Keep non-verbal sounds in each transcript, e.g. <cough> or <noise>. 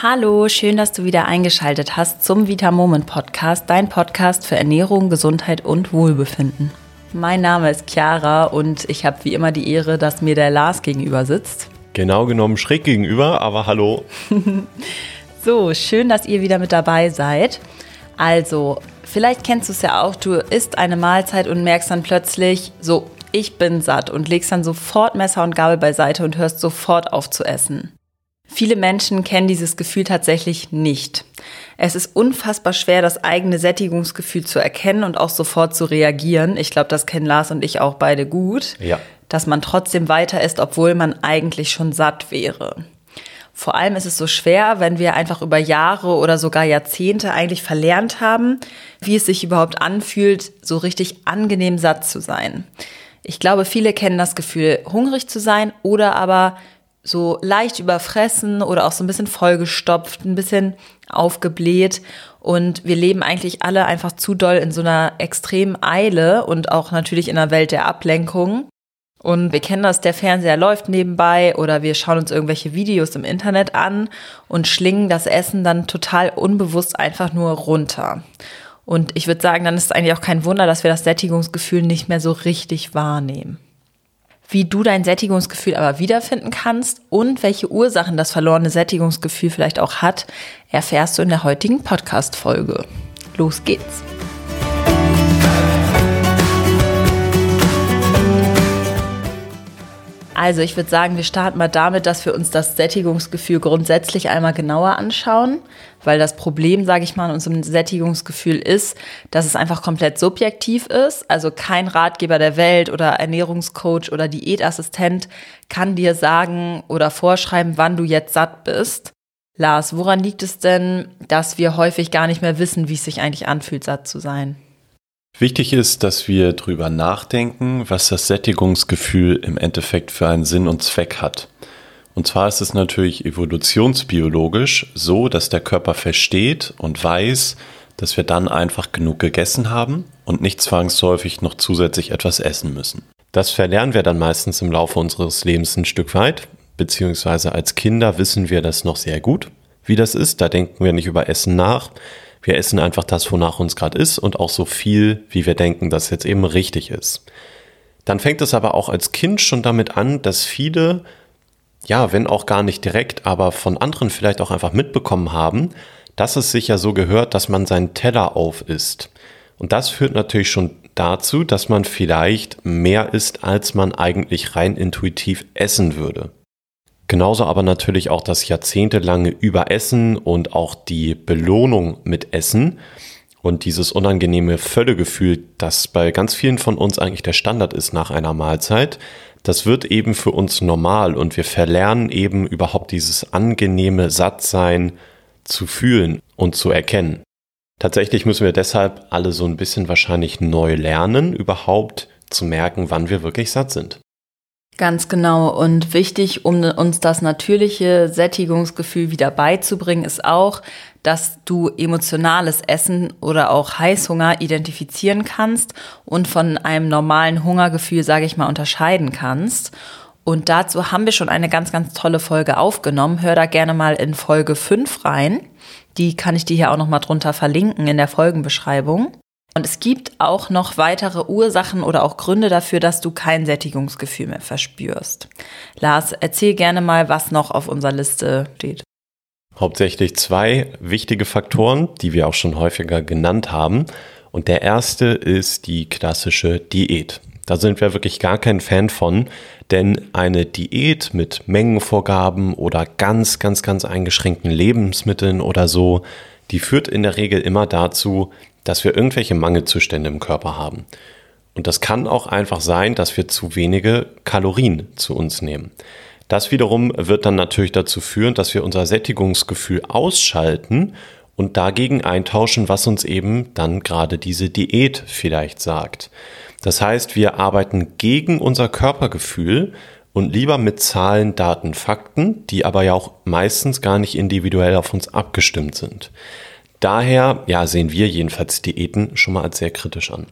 Hallo, schön, dass du wieder eingeschaltet hast zum Vita Moment Podcast, dein Podcast für Ernährung, Gesundheit und Wohlbefinden. Mein Name ist Chiara und ich habe wie immer die Ehre, dass mir der Lars gegenüber sitzt. Genau genommen schräg gegenüber, aber hallo. <laughs> so, schön, dass ihr wieder mit dabei seid. Also, vielleicht kennst du es ja auch, du isst eine Mahlzeit und merkst dann plötzlich, so, ich bin satt und legst dann sofort Messer und Gabel beiseite und hörst sofort auf zu essen. Viele Menschen kennen dieses Gefühl tatsächlich nicht. Es ist unfassbar schwer, das eigene Sättigungsgefühl zu erkennen und auch sofort zu reagieren. Ich glaube, das kennen Lars und ich auch beide gut. Ja. Dass man trotzdem weiter isst, obwohl man eigentlich schon satt wäre. Vor allem ist es so schwer, wenn wir einfach über Jahre oder sogar Jahrzehnte eigentlich verlernt haben, wie es sich überhaupt anfühlt, so richtig angenehm satt zu sein. Ich glaube, viele kennen das Gefühl, hungrig zu sein oder aber so leicht überfressen oder auch so ein bisschen vollgestopft, ein bisschen aufgebläht. Und wir leben eigentlich alle einfach zu doll in so einer extremen Eile und auch natürlich in einer Welt der Ablenkung. Und wir kennen das, der Fernseher läuft nebenbei oder wir schauen uns irgendwelche Videos im Internet an und schlingen das Essen dann total unbewusst einfach nur runter. Und ich würde sagen, dann ist es eigentlich auch kein Wunder, dass wir das Sättigungsgefühl nicht mehr so richtig wahrnehmen wie du dein Sättigungsgefühl aber wiederfinden kannst und welche Ursachen das verlorene Sättigungsgefühl vielleicht auch hat, erfährst du in der heutigen Podcast-Folge. Los geht's! Also ich würde sagen, wir starten mal damit, dass wir uns das Sättigungsgefühl grundsätzlich einmal genauer anschauen, weil das Problem, sage ich mal, in unserem Sättigungsgefühl ist, dass es einfach komplett subjektiv ist. Also kein Ratgeber der Welt oder Ernährungscoach oder Diätassistent kann dir sagen oder vorschreiben, wann du jetzt satt bist. Lars, woran liegt es denn, dass wir häufig gar nicht mehr wissen, wie es sich eigentlich anfühlt, satt zu sein? Wichtig ist, dass wir drüber nachdenken, was das Sättigungsgefühl im Endeffekt für einen Sinn und Zweck hat. Und zwar ist es natürlich evolutionsbiologisch so, dass der Körper versteht und weiß, dass wir dann einfach genug gegessen haben und nicht zwangsläufig noch zusätzlich etwas essen müssen. Das verlernen wir dann meistens im Laufe unseres Lebens ein Stück weit, beziehungsweise als Kinder wissen wir das noch sehr gut, wie das ist. Da denken wir nicht über Essen nach. Wir essen einfach das, wonach uns gerade ist und auch so viel, wie wir denken, dass jetzt eben richtig ist. Dann fängt es aber auch als Kind schon damit an, dass viele, ja, wenn auch gar nicht direkt, aber von anderen vielleicht auch einfach mitbekommen haben, dass es sich ja so gehört, dass man seinen Teller auf isst. Und das führt natürlich schon dazu, dass man vielleicht mehr isst, als man eigentlich rein intuitiv essen würde. Genauso aber natürlich auch das jahrzehntelange Überessen und auch die Belohnung mit Essen und dieses unangenehme Völlegefühl, das bei ganz vielen von uns eigentlich der Standard ist nach einer Mahlzeit, das wird eben für uns normal und wir verlernen eben überhaupt dieses angenehme Sattsein zu fühlen und zu erkennen. Tatsächlich müssen wir deshalb alle so ein bisschen wahrscheinlich neu lernen, überhaupt zu merken, wann wir wirklich satt sind. Ganz genau. Und wichtig, um uns das natürliche Sättigungsgefühl wieder beizubringen, ist auch, dass du emotionales Essen oder auch Heißhunger identifizieren kannst und von einem normalen Hungergefühl, sage ich mal, unterscheiden kannst. Und dazu haben wir schon eine ganz, ganz tolle Folge aufgenommen. Hör da gerne mal in Folge 5 rein. Die kann ich dir hier auch nochmal drunter verlinken in der Folgenbeschreibung. Und es gibt auch noch weitere Ursachen oder auch Gründe dafür, dass du kein Sättigungsgefühl mehr verspürst. Lars, erzähl gerne mal, was noch auf unserer Liste steht. Hauptsächlich zwei wichtige Faktoren, die wir auch schon häufiger genannt haben. Und der erste ist die klassische Diät. Da sind wir wirklich gar kein Fan von, denn eine Diät mit Mengenvorgaben oder ganz, ganz, ganz eingeschränkten Lebensmitteln oder so, die führt in der Regel immer dazu, dass wir irgendwelche Mangelzustände im Körper haben. Und das kann auch einfach sein, dass wir zu wenige Kalorien zu uns nehmen. Das wiederum wird dann natürlich dazu führen, dass wir unser Sättigungsgefühl ausschalten und dagegen eintauschen, was uns eben dann gerade diese Diät vielleicht sagt. Das heißt, wir arbeiten gegen unser Körpergefühl und lieber mit Zahlen, Daten, Fakten, die aber ja auch meistens gar nicht individuell auf uns abgestimmt sind. Daher ja, sehen wir jedenfalls Diäten schon mal als sehr kritisch an.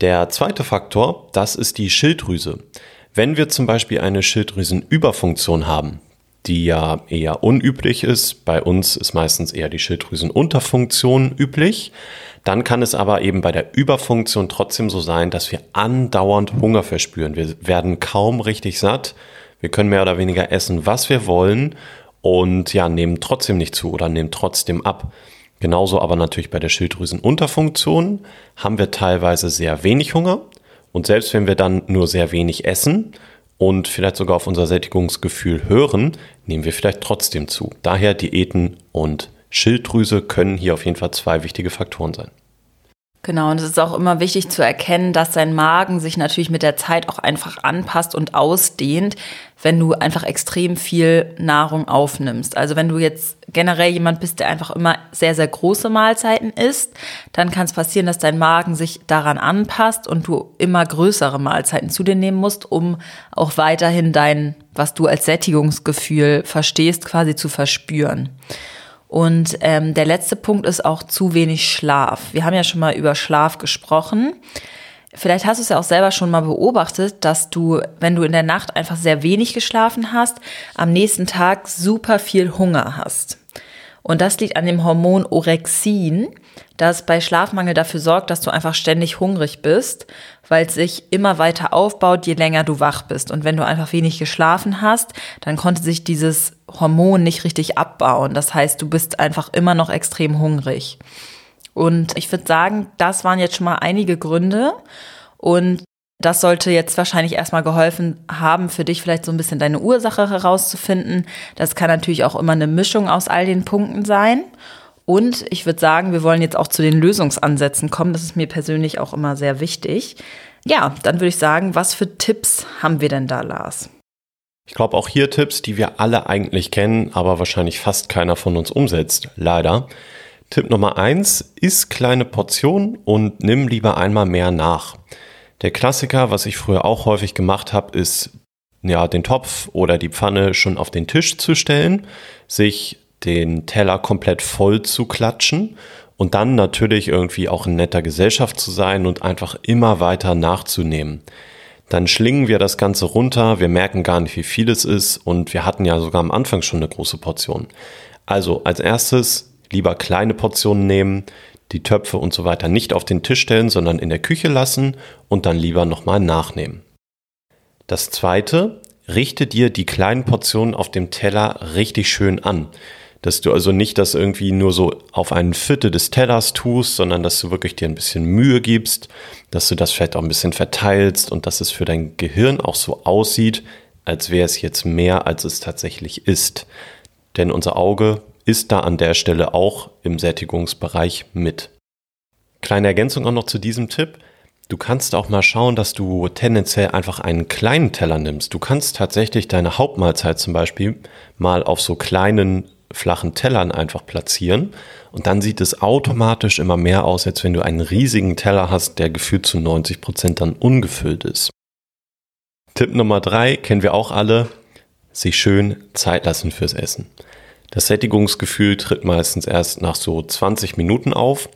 Der zweite Faktor, das ist die Schilddrüse. Wenn wir zum Beispiel eine Schilddrüsenüberfunktion haben, die ja eher unüblich ist. Bei uns ist meistens eher die Schilddrüsenunterfunktion üblich. Dann kann es aber eben bei der Überfunktion trotzdem so sein, dass wir andauernd Hunger verspüren. Wir werden kaum richtig satt. Wir können mehr oder weniger essen, was wir wollen und ja, nehmen trotzdem nicht zu oder nehmen trotzdem ab. Genauso aber natürlich bei der Schilddrüsenunterfunktion haben wir teilweise sehr wenig Hunger und selbst wenn wir dann nur sehr wenig essen und vielleicht sogar auf unser Sättigungsgefühl hören, nehmen wir vielleicht trotzdem zu. Daher Diäten und Schilddrüse können hier auf jeden Fall zwei wichtige Faktoren sein. Genau, und es ist auch immer wichtig zu erkennen, dass dein Magen sich natürlich mit der Zeit auch einfach anpasst und ausdehnt, wenn du einfach extrem viel Nahrung aufnimmst. Also wenn du jetzt generell jemand bist, der einfach immer sehr, sehr große Mahlzeiten isst, dann kann es passieren, dass dein Magen sich daran anpasst und du immer größere Mahlzeiten zu dir nehmen musst, um auch weiterhin dein, was du als Sättigungsgefühl verstehst, quasi zu verspüren. Und ähm, der letzte Punkt ist auch zu wenig Schlaf. Wir haben ja schon mal über Schlaf gesprochen. Vielleicht hast du es ja auch selber schon mal beobachtet, dass du, wenn du in der Nacht einfach sehr wenig geschlafen hast, am nächsten Tag super viel Hunger hast. Und das liegt an dem Hormon Orexin, das bei Schlafmangel dafür sorgt, dass du einfach ständig hungrig bist, weil es sich immer weiter aufbaut, je länger du wach bist. Und wenn du einfach wenig geschlafen hast, dann konnte sich dieses Hormon nicht richtig abbauen. Das heißt, du bist einfach immer noch extrem hungrig. Und ich würde sagen, das waren jetzt schon mal einige Gründe. Und das sollte jetzt wahrscheinlich erstmal geholfen haben, für dich vielleicht so ein bisschen deine Ursache herauszufinden. Das kann natürlich auch immer eine Mischung aus all den Punkten sein. Und ich würde sagen, wir wollen jetzt auch zu den Lösungsansätzen kommen. Das ist mir persönlich auch immer sehr wichtig. Ja, dann würde ich sagen, was für Tipps haben wir denn da, Lars? Ich glaube auch hier Tipps, die wir alle eigentlich kennen, aber wahrscheinlich fast keiner von uns umsetzt. Leider. Tipp Nummer eins ist kleine Portionen und nimm lieber einmal mehr nach. Der Klassiker, was ich früher auch häufig gemacht habe, ist ja den Topf oder die Pfanne schon auf den Tisch zu stellen, sich den Teller komplett voll zu klatschen und dann natürlich irgendwie auch in netter Gesellschaft zu sein und einfach immer weiter nachzunehmen. Dann schlingen wir das Ganze runter, wir merken gar nicht, wie viel es ist und wir hatten ja sogar am Anfang schon eine große Portion. Also als erstes lieber kleine Portionen nehmen, die Töpfe und so weiter nicht auf den Tisch stellen, sondern in der Küche lassen und dann lieber nochmal nachnehmen. Das zweite, richte dir die kleinen Portionen auf dem Teller richtig schön an. Dass du also nicht das irgendwie nur so auf einen Viertel des Tellers tust, sondern dass du wirklich dir ein bisschen Mühe gibst, dass du das vielleicht auch ein bisschen verteilst und dass es für dein Gehirn auch so aussieht, als wäre es jetzt mehr, als es tatsächlich ist. Denn unser Auge ist da an der Stelle auch im Sättigungsbereich mit. Kleine Ergänzung auch noch zu diesem Tipp. Du kannst auch mal schauen, dass du tendenziell einfach einen kleinen Teller nimmst. Du kannst tatsächlich deine Hauptmahlzeit zum Beispiel mal auf so kleinen flachen Tellern einfach platzieren und dann sieht es automatisch immer mehr aus, als wenn du einen riesigen Teller hast, der gefühlt zu 90 Prozent dann ungefüllt ist. Tipp Nummer drei kennen wir auch alle, sich schön Zeit lassen fürs Essen. Das Sättigungsgefühl tritt meistens erst nach so 20 Minuten auf.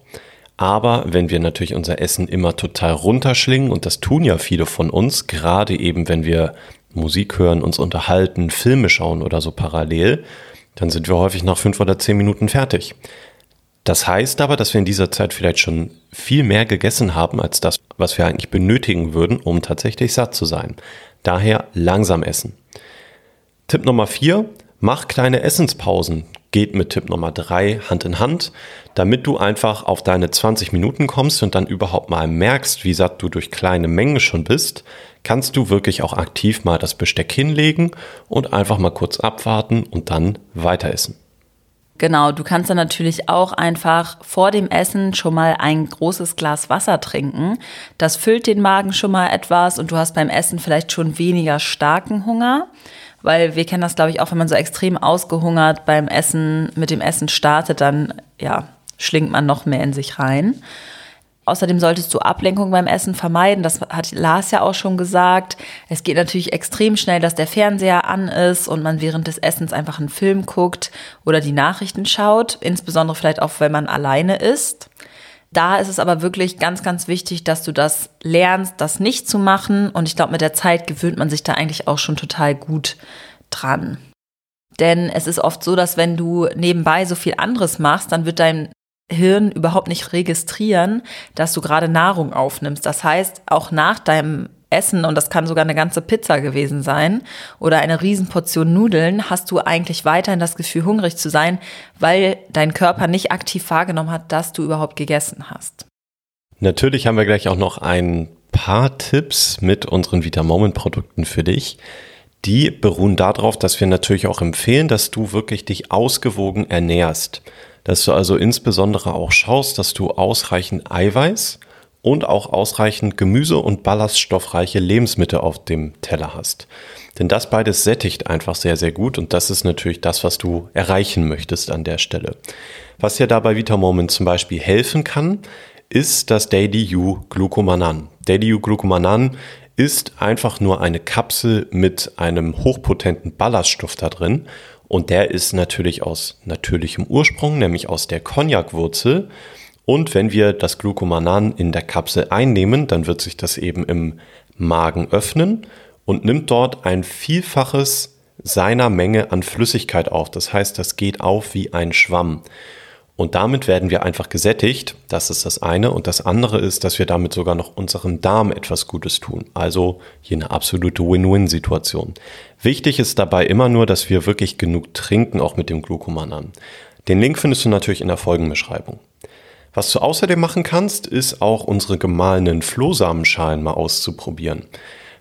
Aber wenn wir natürlich unser Essen immer total runterschlingen, und das tun ja viele von uns, gerade eben wenn wir Musik hören, uns unterhalten, Filme schauen oder so parallel, dann sind wir häufig nach fünf oder zehn Minuten fertig. Das heißt aber, dass wir in dieser Zeit vielleicht schon viel mehr gegessen haben als das, was wir eigentlich benötigen würden, um tatsächlich satt zu sein. Daher langsam essen. Tipp Nummer vier, Mach kleine Essenspausen. Geht mit Tipp Nummer drei Hand in Hand, damit du einfach auf deine 20 Minuten kommst und dann überhaupt mal merkst, wie satt du durch kleine Mengen schon bist, kannst du wirklich auch aktiv mal das Besteck hinlegen und einfach mal kurz abwarten und dann weiter essen. Genau, du kannst dann natürlich auch einfach vor dem Essen schon mal ein großes Glas Wasser trinken. Das füllt den Magen schon mal etwas und du hast beim Essen vielleicht schon weniger starken Hunger weil wir kennen das, glaube ich, auch, wenn man so extrem ausgehungert beim Essen, mit dem Essen startet, dann, ja, schlingt man noch mehr in sich rein. Außerdem solltest du Ablenkung beim Essen vermeiden. Das hat Lars ja auch schon gesagt. Es geht natürlich extrem schnell, dass der Fernseher an ist und man während des Essens einfach einen Film guckt oder die Nachrichten schaut. Insbesondere vielleicht auch, wenn man alleine ist. Da ist es aber wirklich ganz, ganz wichtig, dass du das lernst, das nicht zu machen. Und ich glaube, mit der Zeit gewöhnt man sich da eigentlich auch schon total gut dran. Denn es ist oft so, dass wenn du nebenbei so viel anderes machst, dann wird dein Hirn überhaupt nicht registrieren, dass du gerade Nahrung aufnimmst. Das heißt, auch nach deinem Essen, und das kann sogar eine ganze Pizza gewesen sein, oder eine Riesenportion Nudeln, hast du eigentlich weiterhin das Gefühl, hungrig zu sein, weil dein Körper nicht aktiv wahrgenommen hat, dass du überhaupt gegessen hast. Natürlich haben wir gleich auch noch ein paar Tipps mit unseren Vita Moment Produkten für dich. Die beruhen darauf, dass wir natürlich auch empfehlen, dass du wirklich dich ausgewogen ernährst. Dass du also insbesondere auch schaust, dass du ausreichend Eiweiß und auch ausreichend Gemüse und ballaststoffreiche Lebensmittel auf dem Teller hast. Denn das beides sättigt einfach sehr, sehr gut und das ist natürlich das, was du erreichen möchtest an der Stelle. Was dir dabei Vitamoment zum Beispiel helfen kann, ist das Daily U Glucomanan. Daily U Glucomanan ist einfach nur eine Kapsel mit einem hochpotenten Ballaststoff da drin. Und der ist natürlich aus natürlichem Ursprung, nämlich aus der Cognac-Wurzel. Und wenn wir das Glucomanan in der Kapsel einnehmen, dann wird sich das eben im Magen öffnen und nimmt dort ein Vielfaches seiner Menge an Flüssigkeit auf. Das heißt, das geht auf wie ein Schwamm. Und damit werden wir einfach gesättigt. Das ist das eine. Und das andere ist, dass wir damit sogar noch unserem Darm etwas Gutes tun. Also hier eine absolute Win-Win-Situation. Wichtig ist dabei immer nur, dass wir wirklich genug trinken, auch mit dem Glucomanan. Den Link findest du natürlich in der Folgenbeschreibung. Was du außerdem machen kannst, ist auch unsere gemahlenen Flohsamenschalen mal auszuprobieren.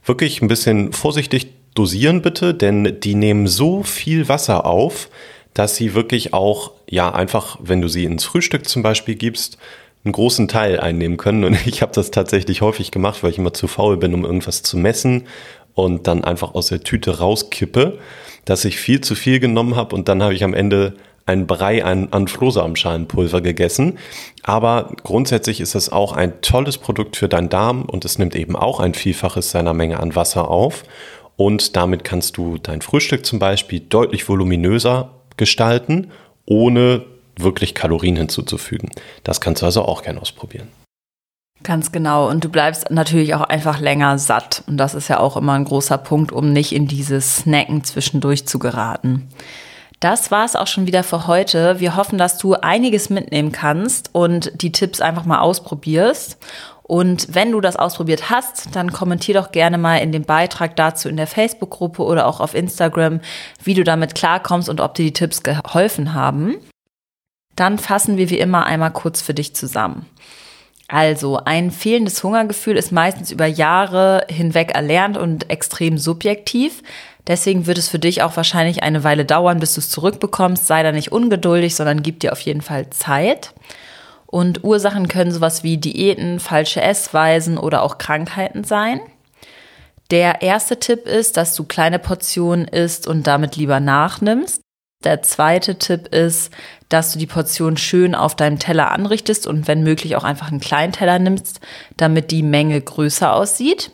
Wirklich ein bisschen vorsichtig dosieren bitte, denn die nehmen so viel Wasser auf, dass sie wirklich auch, ja, einfach, wenn du sie ins Frühstück zum Beispiel gibst, einen großen Teil einnehmen können. Und <laughs> ich habe das tatsächlich häufig gemacht, weil ich immer zu faul bin, um irgendwas zu messen und dann einfach aus der Tüte rauskippe, dass ich viel zu viel genommen habe und dann habe ich am Ende ein Brei an, an Flohsamenschalenpulver gegessen. Aber grundsätzlich ist es auch ein tolles Produkt für deinen Darm und es nimmt eben auch ein Vielfaches seiner Menge an Wasser auf. Und damit kannst du dein Frühstück zum Beispiel deutlich voluminöser gestalten, ohne wirklich Kalorien hinzuzufügen. Das kannst du also auch gerne ausprobieren. Ganz genau. Und du bleibst natürlich auch einfach länger satt. Und das ist ja auch immer ein großer Punkt, um nicht in dieses Snacken zwischendurch zu geraten. Das war es auch schon wieder für heute. Wir hoffen, dass du einiges mitnehmen kannst und die Tipps einfach mal ausprobierst. Und wenn du das ausprobiert hast, dann kommentier doch gerne mal in dem Beitrag dazu in der Facebook-Gruppe oder auch auf Instagram, wie du damit klarkommst und ob dir die Tipps geholfen haben. Dann fassen wir wie immer einmal kurz für dich zusammen. Also, ein fehlendes Hungergefühl ist meistens über Jahre hinweg erlernt und extrem subjektiv. Deswegen wird es für dich auch wahrscheinlich eine Weile dauern, bis du es zurückbekommst. Sei da nicht ungeduldig, sondern gib dir auf jeden Fall Zeit. Und Ursachen können sowas wie Diäten, falsche Essweisen oder auch Krankheiten sein. Der erste Tipp ist, dass du kleine Portionen isst und damit lieber nachnimmst. Der zweite Tipp ist, dass du die Portion schön auf deinem Teller anrichtest und wenn möglich auch einfach einen kleinen Teller nimmst, damit die Menge größer aussieht.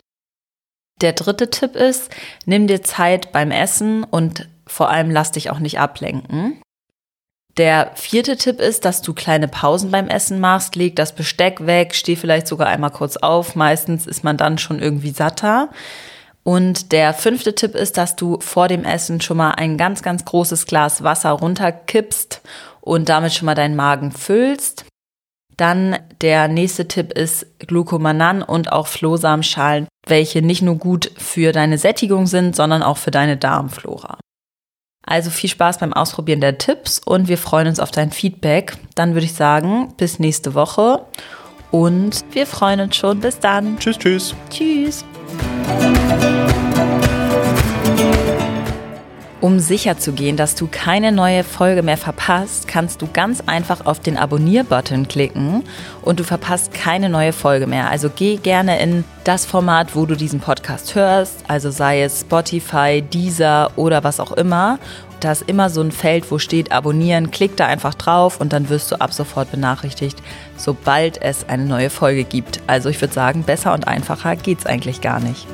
Der dritte Tipp ist, nimm dir Zeit beim Essen und vor allem lass dich auch nicht ablenken. Der vierte Tipp ist, dass du kleine Pausen beim Essen machst, leg das Besteck weg, steh vielleicht sogar einmal kurz auf. Meistens ist man dann schon irgendwie satter. Und der fünfte Tipp ist, dass du vor dem Essen schon mal ein ganz, ganz großes Glas Wasser runterkippst und damit schon mal deinen Magen füllst. Dann der nächste Tipp ist Glucomanan und auch Flohsamenschalen, welche nicht nur gut für deine Sättigung sind, sondern auch für deine Darmflora. Also viel Spaß beim Ausprobieren der Tipps und wir freuen uns auf dein Feedback. Dann würde ich sagen, bis nächste Woche und wir freuen uns schon. Bis dann. Tschüss, tschüss. Tschüss. Um sicher zu gehen, dass du keine neue Folge mehr verpasst, kannst du ganz einfach auf den Abonnier-Button klicken und du verpasst keine neue Folge mehr. Also geh gerne in das Format, wo du diesen Podcast hörst, also sei es Spotify, Deezer oder was auch immer. Da ist immer so ein Feld, wo steht Abonnieren. Klick da einfach drauf und dann wirst du ab sofort benachrichtigt, sobald es eine neue Folge gibt. Also ich würde sagen, besser und einfacher geht's eigentlich gar nicht.